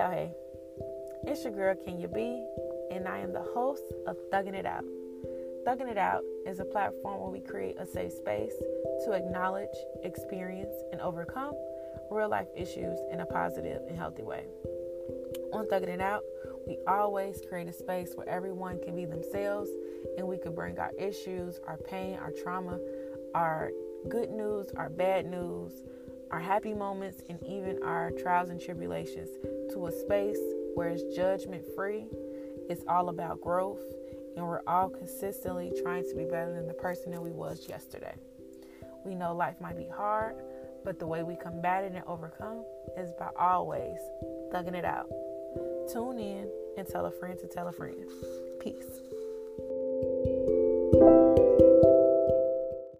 y'all, hey. It's your girl, Kenya B, and I am the host of Thuggin It Out. Thuggin It Out is a platform where we create a safe space to acknowledge, experience, and overcome real life issues in a positive and healthy way. On Thuggin It Out, we always create a space where everyone can be themselves and we can bring our issues, our pain, our trauma, our good news, our bad news, our happy moments, and even our trials and tribulations to a space where it's judgment free. It's all about growth, and we're all consistently trying to be better than the person that we was yesterday. We know life might be hard, but the way we combat it and overcome is by always thugging it out. Tune in and tell a friend to tell a friend. Peace.